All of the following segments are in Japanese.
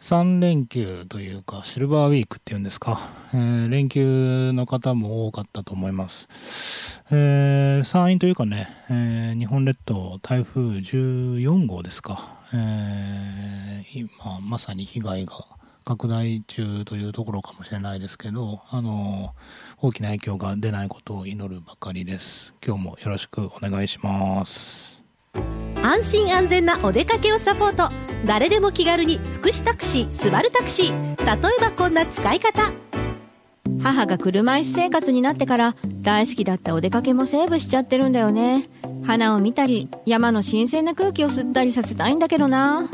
3連休というか、シルバーウィークっていうんですか、えー、連休の方も多かったと思います。えー、山陰というかね、えー、日本列島台風14号ですか、えー、今まさに被害が拡大中というところかもしれないですけど、あの大きな影響が出ないことを祈るばかりです。今日もよろしくお願いします。安心安全なお出かけをサポート。誰でも気軽に福祉タクシースバルタクシー。例えばこんな使い方。母が車椅子生活になってから大好きだったお出かけもセーブしちゃってるんだよね。花を見たり山の新鮮な空気を吸ったりさせたいんだけどな。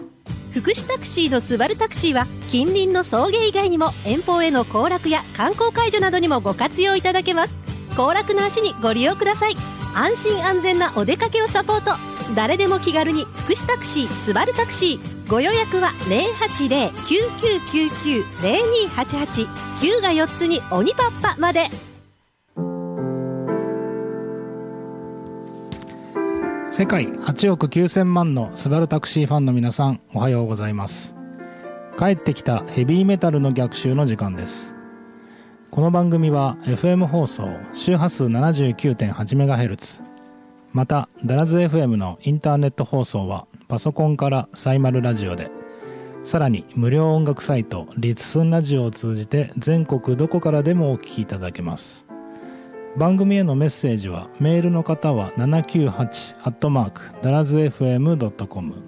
福祉タクシーのスバルタクシーは近隣の送迎以外にも遠方への行楽や観光解除などにもご活用いただけます。行楽の足にご利用ください。安心安全なお出かけをサポート。誰でも気軽に福祉タクシースバルタクシー。ご予約は080-9999-0288 9が4つに鬼パッパまで。世界8億9000万のスバルタクシーファンの皆さんおはようございます。帰ってきたヘビーメタルの逆襲の時間です。この番組は FM 放送周波数 79.8MHz またダラズ FM のインターネット放送はパソコンからサイマルラジオでさらに無料音楽サイトリツスンラジオを通じて全国どこからでもお聴きいただけます。番組へのメッセージはメールの方は798ダラズ FM.com フ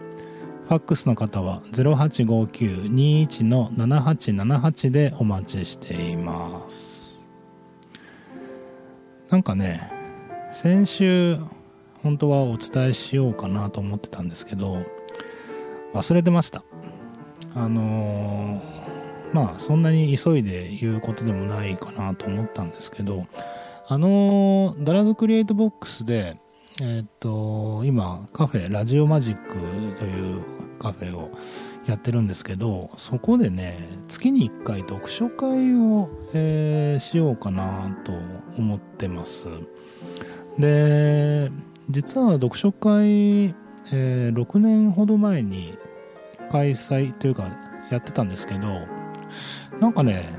ァックスの方は0859-21-7878でお待ちしています。なんかね先週本当はお伝えしようかなと思ってたんですけど忘れてました。あのー、まあそんなに急いで言うことでもないかなと思ったんですけどあのー、ダラズクリエイトボックスでえー、っと今カフェラジオマジックというカフェをやってるんですけどそこでね月に1回読書会を、えー、しようかなと思ってます。で実は読書会、えー、6年ほど前に開催というかやってたんですけどなんかね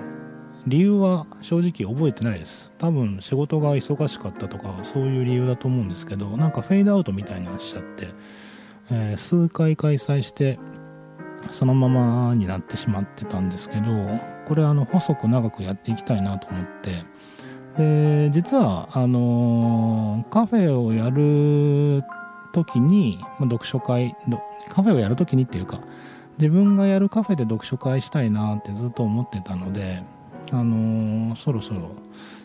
理由は正直覚えてないです。多分仕事が忙しかったとかそういう理由だと思うんですけどなんかフェードアウトみたいなのしちゃって、えー、数回開催してそのままになってしまってたんですけどこれあの細く長くやっていきたいなと思ってで実はあの、カフェをやる時に、ま、読書会カフェをやる時にっていうか自分がやるカフェで読書会したいなってずっと思ってたので、あの、そろそろ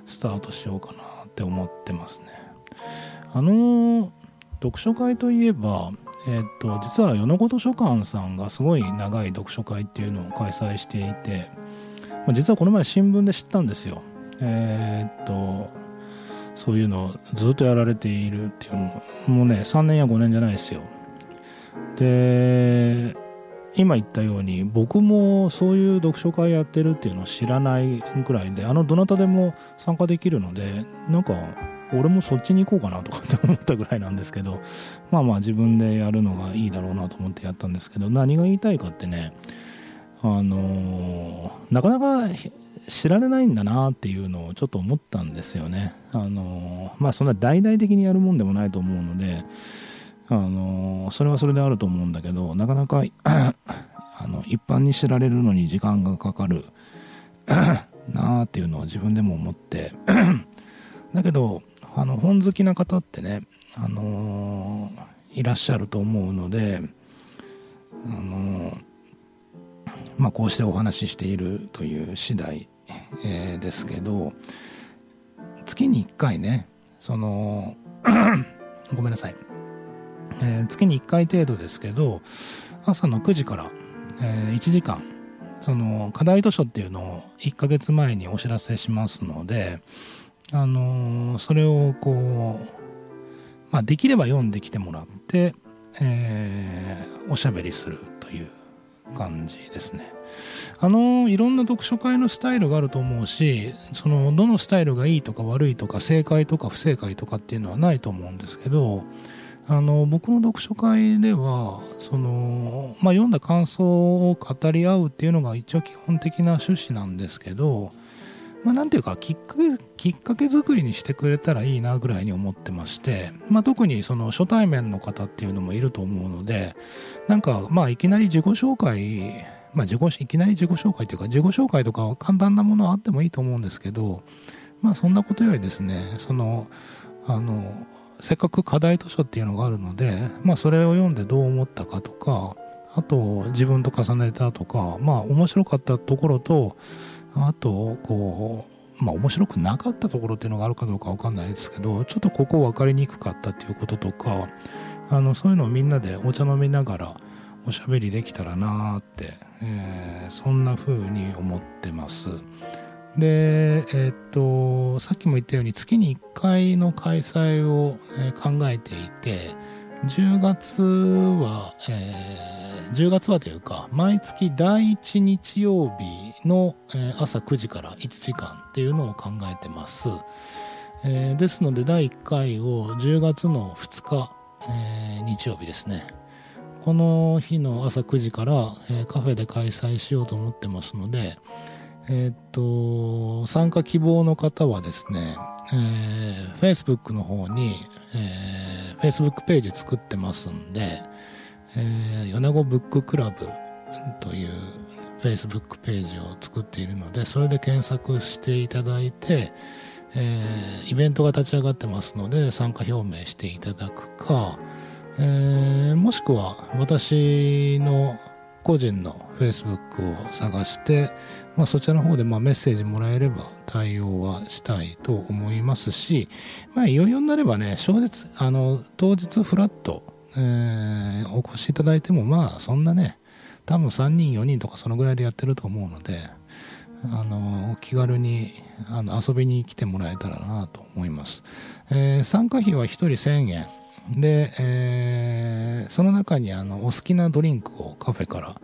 スタートしようかなって思ってますね。あの、読書会といえば、えっと実は米子図書館さんがすごい長い読書会っていうのを開催していて、まあ、実はこの前新聞で知ったんですよ。えー、っとそういうのをずっとやられているっていうのもうね3年や5年じゃないですよ。で今言ったように僕もそういう読書会やってるっていうのを知らないくらいであのどなたでも参加できるのでなんか俺もそっちに行こうかなとかって思ったぐらいなんですけどまあまあ自分でやるのがいいだろうなと思ってやったんですけど何が言いたいかってねあの、なかなか知られないんだなっていうのをちょっと思ったんですよね。あのまあそんな大々的にやるもんでもないと思うので、あのそれはそれであると思うんだけどなかなか あの一般に知られるのに時間がかかる なあっていうのは自分でも思って だけどあの本好きな方ってね、あのいらっしゃると思うので、あのまあ、こうしてお話ししているという次第えー、ですけど月に1回ねその ごめんなさい、えー、月に1回程度ですけど朝の9時から、えー、1時間その課題図書っていうのを1ヶ月前にお知らせしますのであのー、それをこう、まあ、できれば読んできてもらって、えー、おしゃべりするという感じですね。あのいろんな読書会のスタイルがあると思うしそのどのスタイルがいいとか悪いとか正解とか不正解とかっていうのはないと思うんですけどあの僕の読書会ではその、まあ、読んだ感想を語り合うっていうのが一応基本的な趣旨なんですけど、まあ、ていうかきっかけきっかけ作りにしてくれたらいいなぐらいに思ってまして、まあ、特にその初対面の方っていうのもいると思うのでなんかまあいきなり自己紹介まあ、自己いきなり自己紹介というか自己紹介とか簡単なものはあってもいいと思うんですけどまあそんなことよりですねそのあのせっかく課題図書っていうのがあるので、まあ、それを読んでどう思ったかとかあと自分と重ねたとかまあ面白かったところとあとこうまあ面白くなかったところっていうのがあるかどうかわかんないですけどちょっとここ分かりにくかったっていうこととかあのそういうのをみんなでお茶飲みながらおしゃべりできたらなーって、えー、そんな風に思ってます。で、えっ、と、さっきも言ったように月に1回の開催を、え、考えていて、10月は、えー、10月はというか、毎月第1日曜日の、え、朝9時から1時間っていうのを考えてます。えー、ですので、第1回を10月の2日、えー、日曜日ですね。この日の朝9時から、えー、カフェで開催しようと思ってますので、えっ、と、参加希望の方はですね、えー、Facebook の方に、えー、Facebook ページ作ってますんで、えー、米子ブッククラブという Facebook ページを作っているので、それで検索していただいて、えー、イベントが立ち上がってますので、参加表明していただくか、えー、もしくは私の個人の Facebook を探して、まあ、そちらの方でまメッセージもらえれば対応はしたいと思いますし、まあ、いよいよになればね、当日、あの、当日フラット、えー、お越しいただいても、まあ、そんなね、多分3人、4人とかそのぐらいでやってると思うので、あの、気軽にあの遊びに来てもらえたらなと思います。えー、参加費は1人1000円。で、えー、その中にあのお好きなドリンクをカフェから、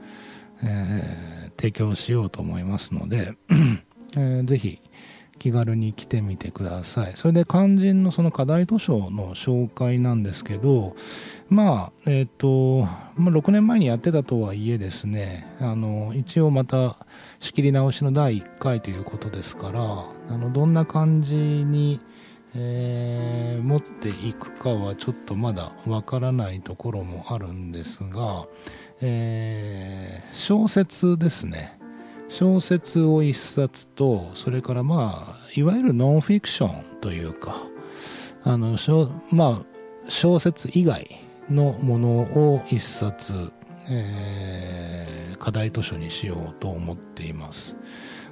えー、提供しようと思いますので、えー、ぜひ気軽に来てみてください。それで肝心のその課題図書の紹介なんですけど、まあ、えっ、ー、と、まあ、6年前にやってたとはいえですね、あの、一応また仕切り直しの第1回ということですから、あの、どんな感じに、えー、持っていくかはちょっとまだわからないところもあるんですが、えー、小説ですね小説を一冊とそれからまあいわゆるノンフィクションというかあのまあ小説以外のものを一冊、えー、課題図書にしようと思っています。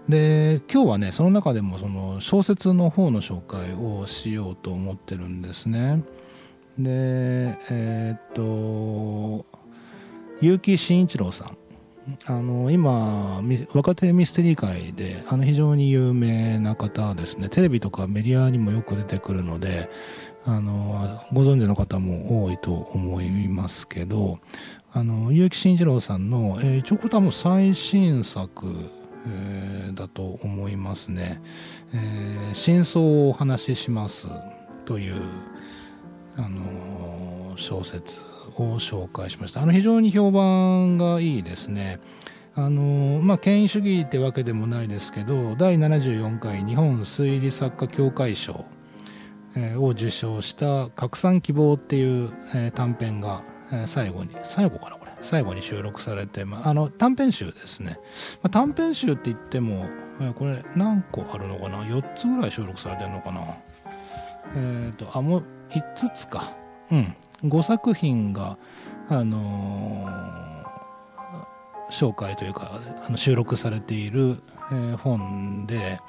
で今日はねその中でもその小説の方の紹介をしようと思ってるんですね。でえー、っと結城慎一郎さん。あの今若手ミステリー界であの非常に有名な方ですね。テレビとかメディアにもよく出てくるのであのご存知の方も多いと思いますけどあの結城慎一郎さんの、えー、一応これ多分最新作えー、だと思いますね、えー、真相をお話ししますという、あのー、小説を紹介しました。あの非常に評判がいいですね。あのまあ権威主義ってわけでもないですけど第74回日本推理作家協会賞、を受賞した「拡散希望」っていう、短編が、最後に最後かなこれ。最後に収録されて、まあ、あの短編集ですね、まあ、短編集って言っても、えこれ何個あるのかな？4つぐらい収録されてるのかな？えっ、ー、とあもう5つか。うん。5作品があのー、紹介というかあの収録されている、えー、本で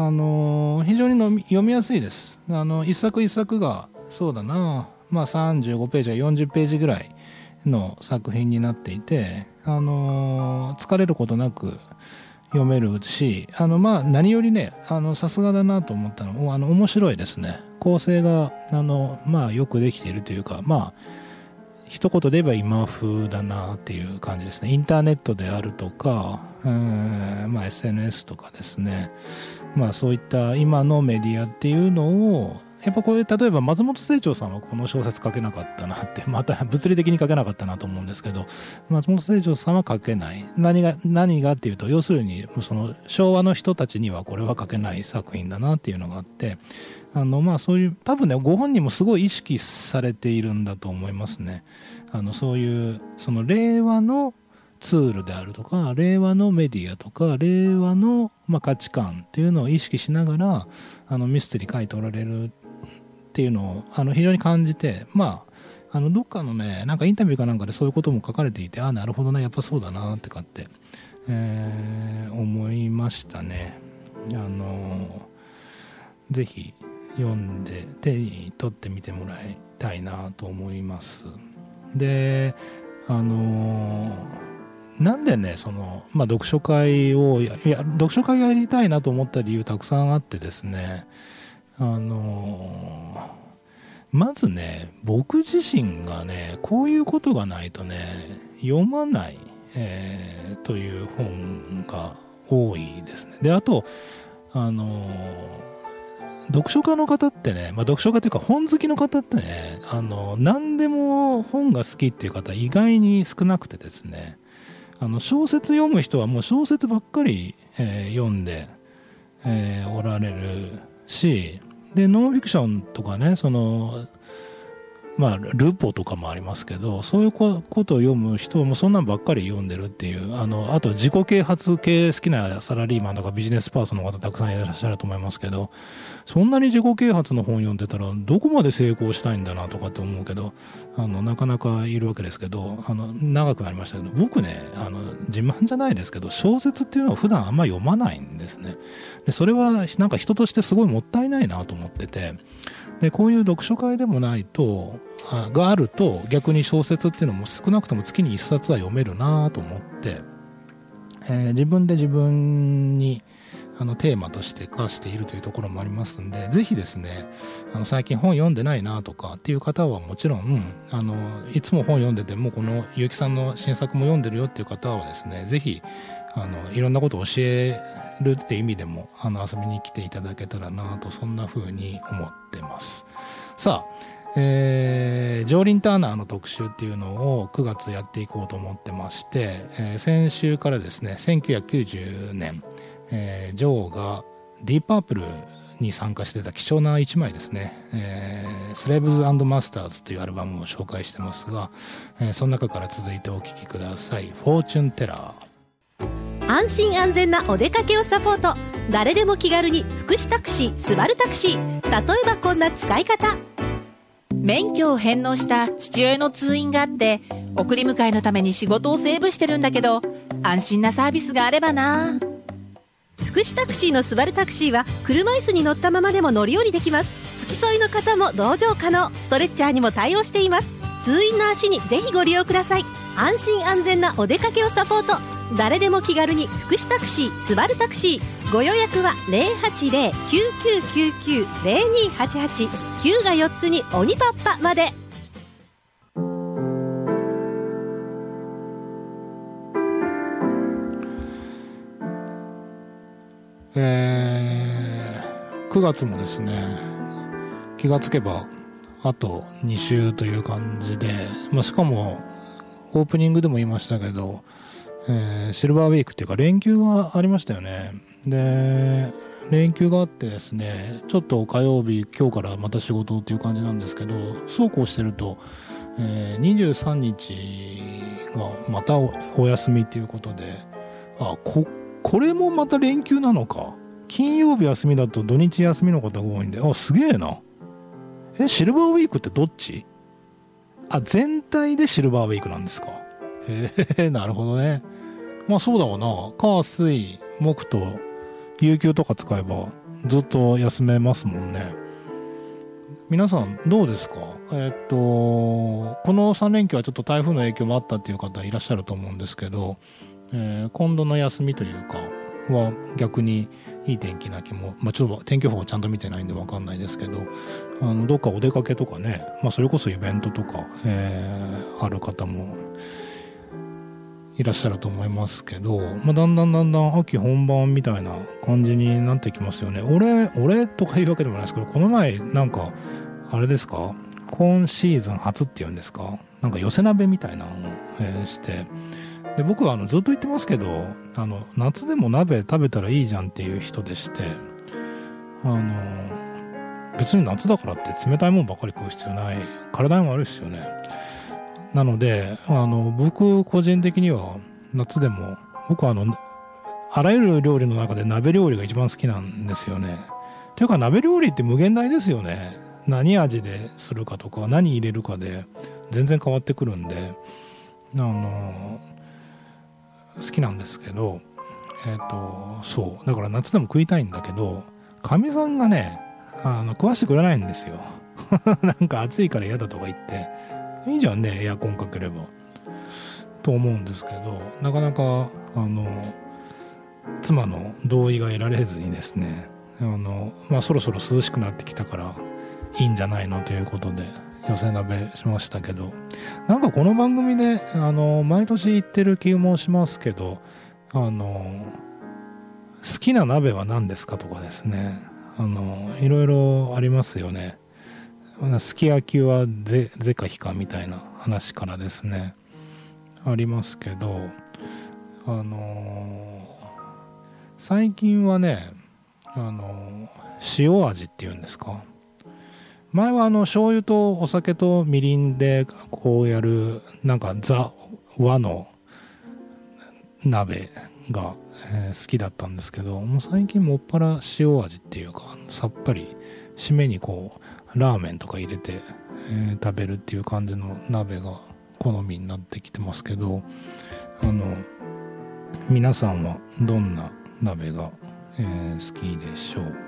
あの、非常に読みやすいです。あの一作一作がそうだな。まあ35ページや40ページぐらいの作品になっていて、あのー、疲れることなく読めるし、あの、まあ、何よりね、あの、さすがだなと思ったのは、あの、面白いですね。構成が、あの、まあ、よくできているというか、まあ、一言で言えば今風だなっていう感じですね。インターネットであるとか、うんまあ、SNS とかですね。まあそういった今のメディアっていうのをやっぱこれ例えば松本清張さんはこの小説書けなかったなって また物理的に書けなかったなと思うんですけど松本清張さんは書けない。何が何がっていうと要するにその昭和の人たちにはこれは書けない作品だなっていうのがあってあのまあそういう多分ねご本人もすごい意識されているんだと思いますね。あのそういうその令和のツールであるとか令和のメディアとか令和の、まあ、価値観っていうのを意識しながらあのミステリー書いておられるっていうのをあの非常に感じてまああのどっかのねなんかインタビューかなんかでそういうことも書かれていてああなるほどねやっぱそうだなってかって、えー、思いましたね。あのぜひ読んで手に取ってみてもらいたいなと思います。であのなんでねその、まあ、読書会をいや読書会やりたいなと思った理由たくさんあってですねあのまずね僕自身がねこういうことがないとね読まない、えー、という本が多いですね。であとあの読書家の方ってね、まあ、読書家というか本好きの方ってねあの何でも本が好きっていう方意外に少なくてですねあの小説読む人はもう小説ばっかり、えー、読んで、えー、おられるしでノンフィクションとかねそのまあ、ルポとかもありますけど、そういうことを読む人もそんなんばっかり読んでるっていう、あの、あと自己啓発系好きなサラリーマンとかビジネスパーソンの方たくさんいらっしゃると思いますけど、そんなに自己啓発の本読んでたら、どこまで成功したいんだなとかって思うけど、あの、なかなかいるわけですけど、あの、長くなりましたけど、僕ね、あの、自慢じゃないですけど、小説っていうのは普段あんま読まないんですね。で、それはなんか人としてすごいもったいないなと思ってて、でこういう読書会でもないとあがあると逆に小説っていうのも少なくとも月に1冊は読めるなと思って、えー、自分で自分にあのテーマとして課しているというところもありますんで、ぜひですね、あの最近本読んでないなとかっていう方はもちろん、あのいつも本読んでても、この結城さんの新作も読んでるよっていう方はですね、ぜひあのいろんなことを教えるって意味でもあの遊びに来ていただけたらなとそんな風に思ってます。さあえー、ジョーリン・ターナーの特集っていうのを9月やっていこうと思ってまして、えー、先週からですね1990年、えー、ジョーがディーパープルに参加してた貴重な1枚ですね、えー、スレーブズマスターズというアルバムを紹介してますが、えー、その中から続いてお聴きください「 Fortune Teller」安心安全なお出かけをサポート。誰でも気軽に福祉タクシースバルタクシー。例えばこんな使い方。免許を返納した父親の通院があって送り迎えのために仕事をセーブしてるんだけど安心なサービスがあればな。福祉タクシーのスバルタクシーは車椅子に乗ったままでも乗り降りできます。付き添いの方も同乗可能。ストレッチャーにも対応しています。通院の足にぜひご利用ください。安心安全なお出かけをサポート。誰でも気軽に福祉タクシースバルタクシーご予約は080-9999-0288 9が4つに鬼パッパまで。えー、9月もですね気がつけばあと2週という感じで、まあ、しかもオープニングでも言いましたけどえー、シルバーウィークっていうか連休がありましたよね。で、連休があってですね、ちょっと火曜日、今日からまた仕事っていう感じなんですけど、そうこうしてると、えー、23日がまたお休みっていうことで、あ、こ、これもまた連休なのか。金曜日休みだと土日休みの方が多いんで、あ、すげえな。え、シルバーウィークってどっち？あ、全体でシルバーウィークなんですか。へえ、なるほどね。まあそうだわな。火、水、木と、有給とか使えばずっと休めますもんね。皆さんどうですか？えっと、この3連休はちょっと台風の影響もあったっていう方いらっしゃると思うんですけど、えー、今度の休みというか、は逆にいい天気な気も、まあ、ちょっと天気予報ちゃんと見てないんでわかんないですけど、あの、どっかお出かけとかね、まあ、それこそイベントとか、えー、ある方もいらっしゃると思いますけど、まあ、だんだんだんだん秋本番みたいな感じになってきますよね。俺俺とかいうわけでもないですけどこの前なんかあれですか？今シーズン初っていうんですか？なんか寄せ鍋みたいなのを、えしてで僕はあのずっと言ってますけどあの夏でも鍋食べたらいいじゃんっていう人でしてあの別に夏だからって冷たいもんばっかり食う必要ない。体にも悪いですよね。なのであの僕個人的には夏でも僕はあのあらゆる料理の中で鍋料理が一番好きなんですよね。というか鍋料理って無限大ですよね。何味でするかとか何入れるかで全然変わってくるんであの好きなんですけどえっ、とそう。だから夏でも食いたいんだけどかみさんがねあの食わしてくれないんですよ。なんか暑いから嫌だとか言っていいじゃんねエアコンかければ。と思うんですけどなかなかあの妻の同意が得られずにですねあの、まあ、そろそろ涼しくなってきたからいいんじゃないのということで寄せ鍋しましたけどなんかこの番組であの毎年言ってる気もしますけどあの好きな鍋は何ですかとかですねあのいろいろありますよね。すき焼きはぜか非かみたいな話からですねありますけどあの最近はねあの塩味っていうんですか？前はあの醤油とお酒とみりんでこうやるなんかザ和の鍋が、え好きだったんですけどもう最近もっぱら塩味っていうかさっぱり締めにこうラーメンとか入れて、えー食べるっていう感じの鍋が好みになってきてますけどあの皆さんはどんな鍋が、えー好きでしょう？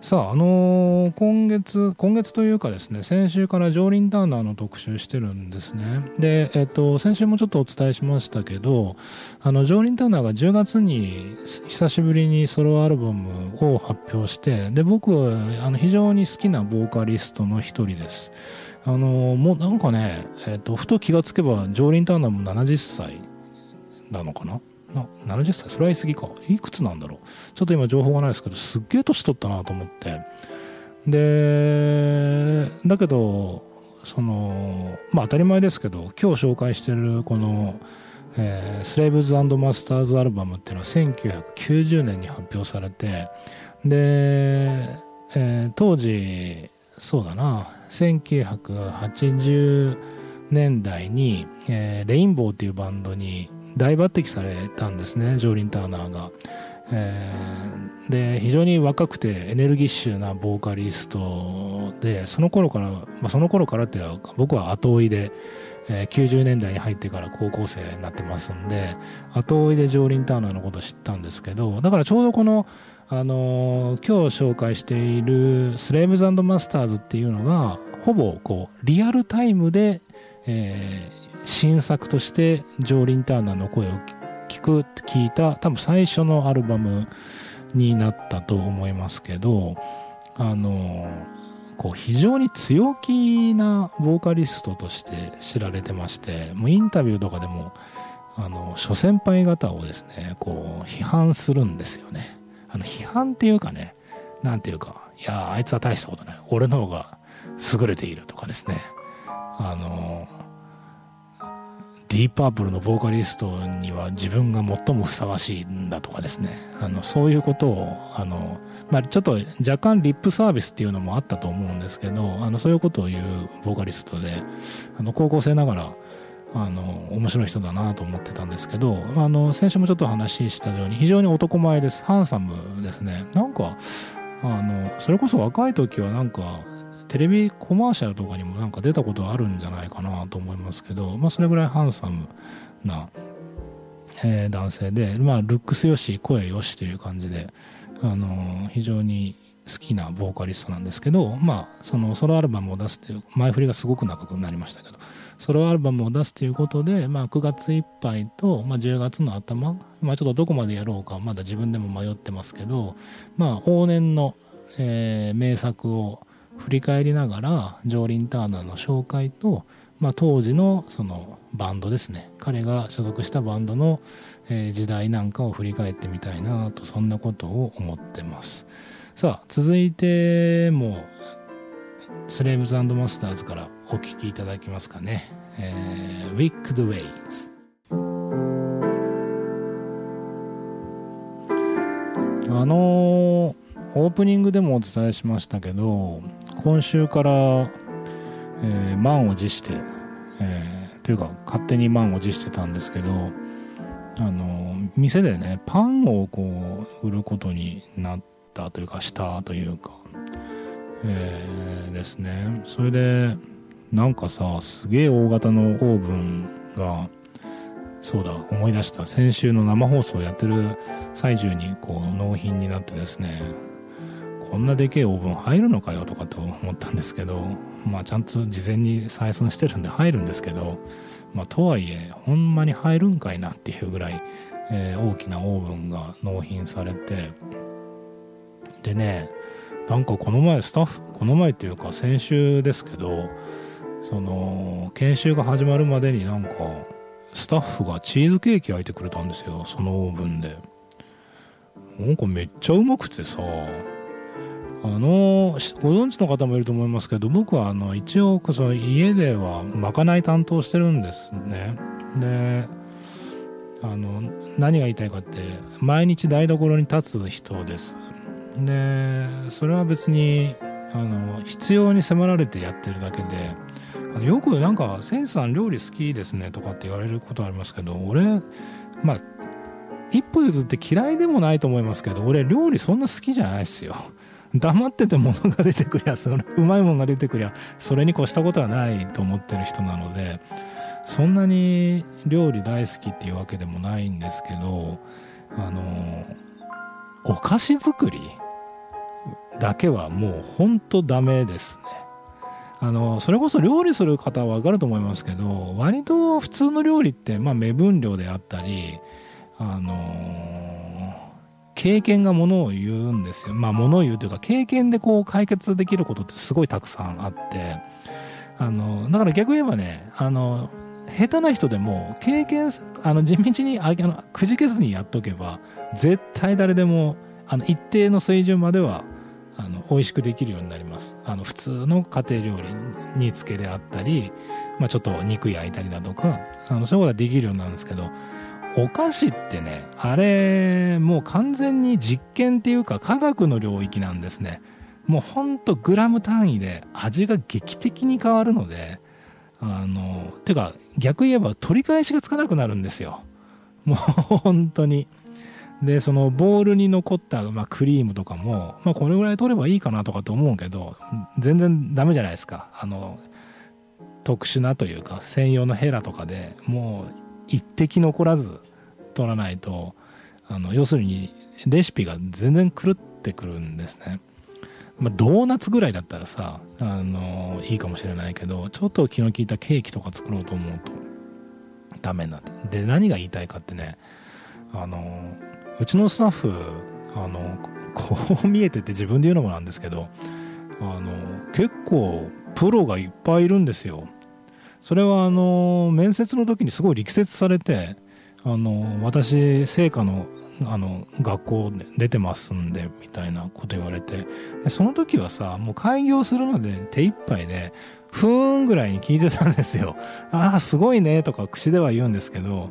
さあ、あのー今月、今月というかですね、先週からジョーリン・ターナーの特集してるんですね。で、えっと、先週もちょっとお伝えしましたけど、あの、ジョーリン・ターナーが10月に久しぶりにソロアルバムを発表して、で、僕、あの、非常に好きなボーカリストの一人です。あのーもうなんかね、えっと、ふと気がつけば、ジョーリン・ターナーも70歳なのかな？な70歳それは言い過ぎか。いくつなんだろう？ちょっと今情報がないですけどすっげえ年取ったなと思って。でだけどそのまあ当たり前ですけど今日紹介してるこの「えー、スレイブズマスターズアルバム」っていうのは1990年に発表されてで、えー当時そうだな1980年代に、えーレインボーっていうバンドに大抜擢されたんですねジョーリン・ターナーが。えーで非常に若くてエネルギッシュなボーカリストでその頃から、まあ、その頃からって僕は後追いで、えー90年代に入ってから高校生になってますんで後追いでジョーリン・ターナーのことを知ったんですけどだからちょうどこのあのー今日紹介している「スレイブズマスターズ」っていうのがほぼこうリアルタイムで、えー新作としてジョーリン・ターナーの声を聞く聞いた多分最初のアルバムになったと思いますけどあのこう非常に強気なボーカリストとして知られてましてもうインタビューとかでもあの諸先輩方をですねこう批判するんですよね。あの批判っていうかねなんていうかいやあいつは大したことない。俺の方が優れているとかですね。あのディープアップルのボーカリストには自分が最もふさわしいんだとかですね。あのそういうことをあの、まあ、ちょっと若干リップサービスっていうのもあったと思うんですけどあのそういうことを言うボーカリストであの高校生ながらあの面白い人だなと思ってたんですけどあの先週もちょっと話したように非常に男前です。ハンサムですね。なんかあのそれこそ若い時はなんかテレビコマーシャルとかにもなんか出たことあるんじゃないかなと思いますけど、まあ、それぐらいハンサムな、えー男性で、まあ、ルックスよし声よしという感じで、あの非常に好きなボーカリストなんですけど、まあ、そのソロアルバムを出すという前振りがすごく長くなりましたけどソロアルバムを出すということで、まあ、9月いっぱいと、まあ、10月の頭、まあ、ちょっとどこまでやろうかまだ自分でも迷ってますけど、まあ、往年の、えー名作を振り返りながらジョーリン・ターナーの紹介と、まあ、当時のそのバンドですね。彼が所属したバンドの、え時代なんかを振り返ってみたいなとそんなことを思ってます。さあ続いてもスレーブズマスターズからお聴きいただきますかね、えー、Wicked Ways あのーオープニングでもお伝えしましたけど今週から、えー満を持して、えーというか勝手に満を持してたんですけどあの店でねパンをこう売ることになったというかしたというか、えーですね。それでなんかさすげえ大型のオーブンがそうだ思い出した。先週の生放送やってる最中にこう納品になってですね。こんなでけえオーブン入るのかよとかと思ったんですけどまあちゃんと事前に採寸してるんで入るんですけどまあとはいえほんまに入るんかいなっていうぐらい、えー大きなオーブンが納品されてでねなんかこの前スタッフこの前っていうか先週ですけどその研修が始まるまでになんかスタッフがチーズケーキ焼いてくれたんですよそのオーブンで。なんかめっちゃうまくてさあのご存知の方もいると思いますけど僕はあの一応その家ではまかない担当してるんですね。であの何が言いたいかって毎日台所に立つ人です。でそれは別にあの必要に迫られてやってるだけでよくなんか「センさん料理好きですね」とかって言われることありますけど俺まあ一歩譲って嫌いでもないと思いますけど俺料理そんな好きじゃないですよ。黙ってて物が出てくりゃそれうまいものが出てくりゃそれに越したことはないと思ってる人なのでそんなに料理大好きっていうわけでもないんですけどあのお菓子作りだけはもうほんとダメですね。あのそれこそ料理する方は分かると思いますけど割と普通の料理って、まあ、目分量であったりあの経験がものを言うんですよ。まあものを言うというか経験でこう解決できることってすごいたくさんあって。あのだから逆に言えばねあの下手な人でも経験あの地道にああのくじけずにやっとけば絶対誰でもあの一定の水準まではあの美味しくできるようになります。あの普通の家庭料理煮付けであったり、まあ、ちょっと肉焼いたりだとかあのそういうことができるようになるんですけどお菓子ってねあれもう完全に実験っていうか科学の領域なんですね。もうほんとグラム単位で味が劇的に変わるのであのてか逆言えば取り返しがつかなくなるんですよ。もう本当に。でそのボールに残った、まあ、クリームとかも、まあ、これぐらい取ればいいかなとかと思うけど全然ダメじゃないですか。あの特殊なというか専用のヘラとかでもう一滴残らず取らないとあの要するにレシピが全然狂ってくるんですね、まあ、ドーナツぐらいだったらさあのいいかもしれないけどちょっと気の利いたケーキとか作ろうと思うとダメになってで何が言いたいかってねあのうちのスタッフあのこう見えてて自分で言うのもなんですけどあの結構プロがいっぱいいるんですよ。それはあの面接の時にすごい力説されてあの私成果のあの学校出てますんでみたいなこと言われてその時はさもう開業するので手一杯でふーんぐらいに聞いてたんですよ。ああすごいねとか口では言うんですけど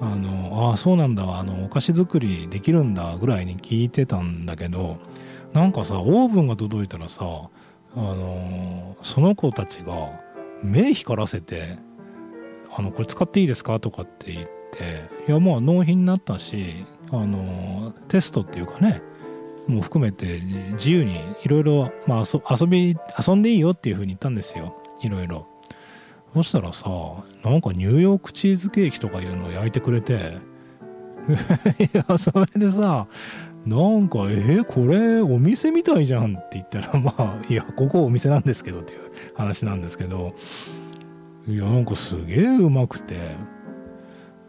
あのあそうなんだあのお菓子作りできるんだぐらいに聞いてたんだけどなんかさオーブンが届いたらさあのその子たちが目光らせて「あのこれ使っていいですか?」とかって言っていやまあ納品になったしあのテストっていうかねもう含めて自由にいろいろ遊び遊んでいいよっていう風に言ったんですよいろいろそしたらさなんかニューヨークチーズケーキとかいうのを焼いてくれて いやそれでさなんか「えこれお店みたいじゃん」って言ったらまあいや ここお店なんですけどっていう話なんですけどいやなんかすげえうまくて。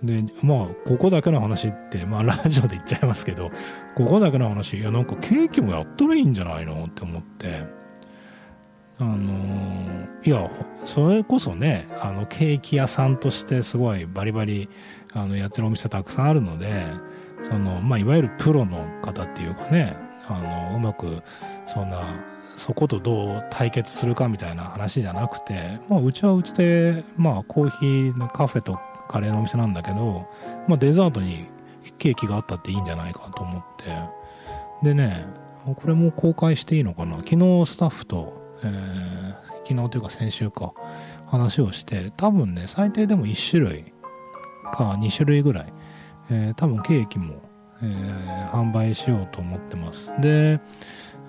でまあここだけの話ってまあ ラジオで言っちゃいますけどここだけの話いやなんかケーキもやったらいいんじゃないのって思って。あのーいやそれこそねあのケーキ屋さんとしてすごいバリバリあのやってるお店たくさんあるのでその、まあ、いわゆるプロの方っていうかねあのうまくそんなそことどう対決するかみたいな話じゃなくて、まあ、うちはうちで、まあ、コーヒーのカフェとカレーのお店なんだけど、まあ、デザートにケーキがあったっていいんじゃないかと思って。でねこれも公開していいのかな？昨日スタッフと、えー、昨日というか先週か話をして多分ね最低でも1種類か2種類ぐらい、えー、多分ケーキも、えー、販売しようと思ってます。で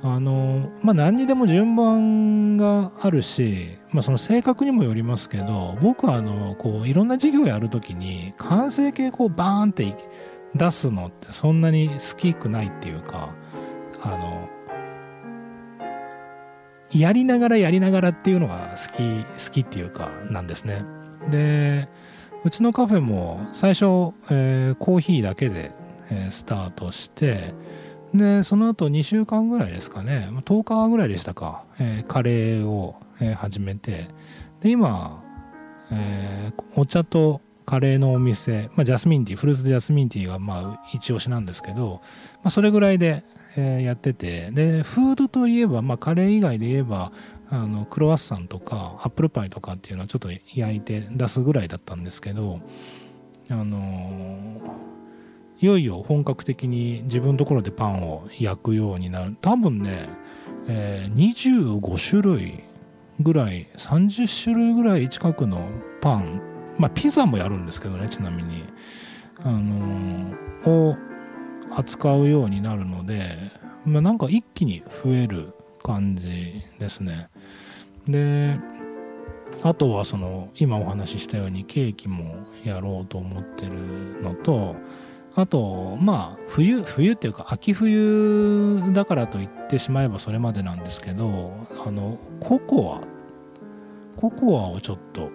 あのまあ何にでも順番があるし、まあ、その性格にもよりますけど僕はあのこういろんな事業やるときに完成形こうバーンって出すのってそんなに好きくないっていうかあのやりながらやりながらっていうのが好き好きっていうかなんですね。でうちのカフェも最初、えー、コーヒーだけで、えー、スタートしてでその後2週間ぐらいですかね。10日ぐらいでしたか、えー、カレーを、え、始めて。で今、え、お茶とカレーのお店、まあ、ジャスミンティーフルーツジャスミンティーがまあ一押しなんですけど、まあ、それぐらいで、え、やってて。でフードといえば、まあ、カレー以外で言えばあのクロワッサンとかアップルパイとかっていうのをちょっと焼いて出すぐらいだったんですけどあのいよいよ本格的に自分のところでパンを焼くようになる。多分ね、えー、25種類ぐらい30種類ぐらい近くのパンまあピザもやるんですけどねちなみに。あの、を扱うようになるので、まあ、なんか一気に増える感じですねであとはその今お話ししたようにケーキもやろうと思ってるのとあと、まあ、冬、冬っていうか、秋冬だからと言ってしまえばそれまでなんですけど、あの、ココア、ココアをちょっと、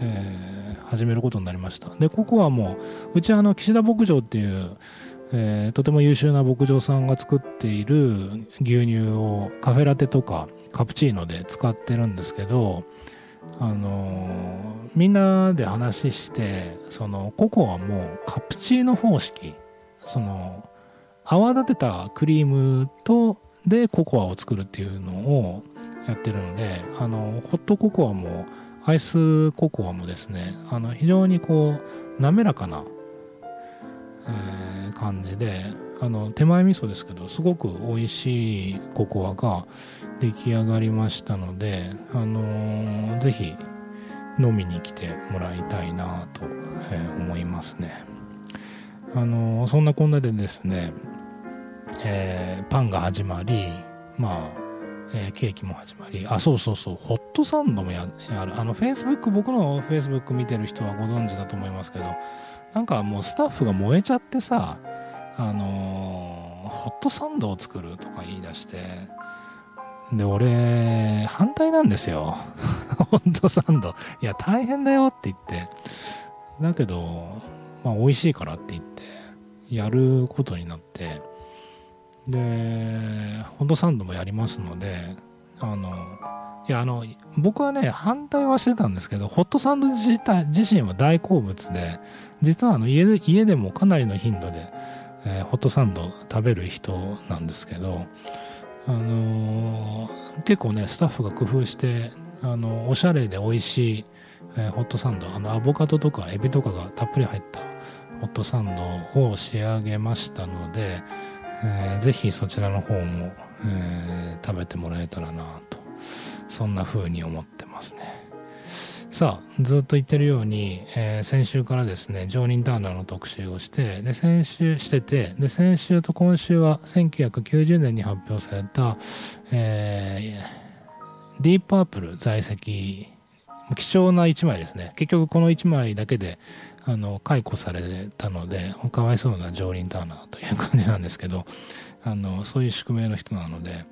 えー、始めることになりました。で、ココアも、うちあの、岸田牧場っていう、えー、とても優秀な牧場さんが作っている牛乳をカフェラテとかカプチーノで使ってるんですけど、あのみんなで話してそのココアもカプチーノ方式その泡立てたクリームとでココアを作るっていうのをやってるのであのホットココアもアイスココアもですねあの非常にこう滑らかな、えー、感じであの手前味噌ですけどすごく美味しいココアが出来上がりましたので、あのー、ぜひ飲みに来てもらいたいなと、え、思いますね。あのー、そんなこんなでですね、えー、パンが始まり、まあ、えー、ケーキも始まり、あ、そうそうそう、ホットサンドもややる。あの、Facebook、僕の Facebook 見てる人はご存知だと思いますけど、なんかもうスタッフが燃えちゃってさ、あのー、ホットサンドを作るとか言い出して、で、俺、反対なんですよ。ホットサンド。いや、大変だよって言って。だけど、まあ、美味しいからって言って、やることになって、で、ホットサンドもやりますので、あの、いや、あの、僕はね、反対はしてたんですけど、ホットサンド自体自身は大好物で、実はあの家で家でもかなりの頻度で、えー、ホットサンド食べる人なんですけど、あのー、結構ねスタッフが工夫してあのおしゃれで美味しい、えー、ホットサンドあのアボカドとかエビとかがたっぷり入ったホットサンドを仕上げましたので、えー、ぜひそちらの方も、えー、食べてもらえたらなとそんな風に思ってますね。さあずっと言ってるように、えー、先週からですね常任ターナーの特集をしてで先週しててで先週と今週は1990年に発表された、えー、ディープアップル在籍貴重な1枚ですね。結局この1枚だけであの解雇されたのでかわいそうな常任ターナーという感じなんですけどあのそういう宿命の人なので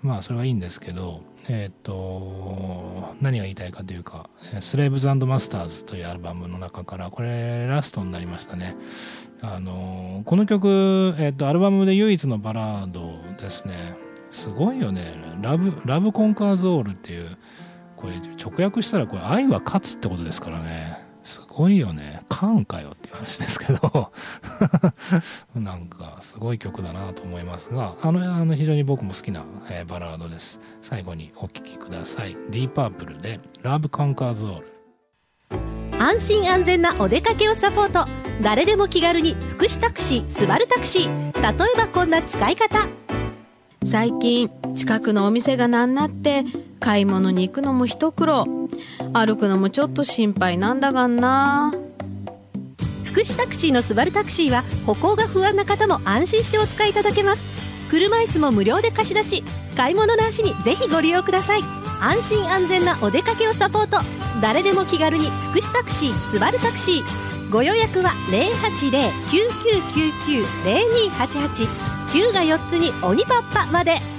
まあそれはいいんですけどえっ、ー、と何が言いたいかというか「スレーブズマスターズ」というアルバムの中からこれラストになりましたね。あのこの曲、えーと、アルバムで唯一のバラードですね。すごいよね。ラブ「ラブコンカーズオール」っていうこれ直訳したらこれ愛は勝つってことですからね。すごいよね。感かよっていう話ですけど。なんかすごい曲だなと思いますが。あのあの非常に僕も好きな、えーバラードです。最後にお聴きください。ディーパープルで Love Conquers All 安心安全なお出かけをサポート。誰でも気軽に福祉タクシースバルタクシー。例えばこんな使い方。最近近くのお店がなんなって買い物に行くのも一苦労歩くのもちょっと心配なんだがんな。福祉タクシーのスバルタクシーは歩行が不安な方も安心してお使いいただけます。車椅子も無料で貸し出し買い物の足にぜひご利用ください。安心安全なお出かけをサポート。誰でも気軽に福祉タクシースバルタクシー。ご予約は080-9999-0288 9が4つに鬼パッパまで。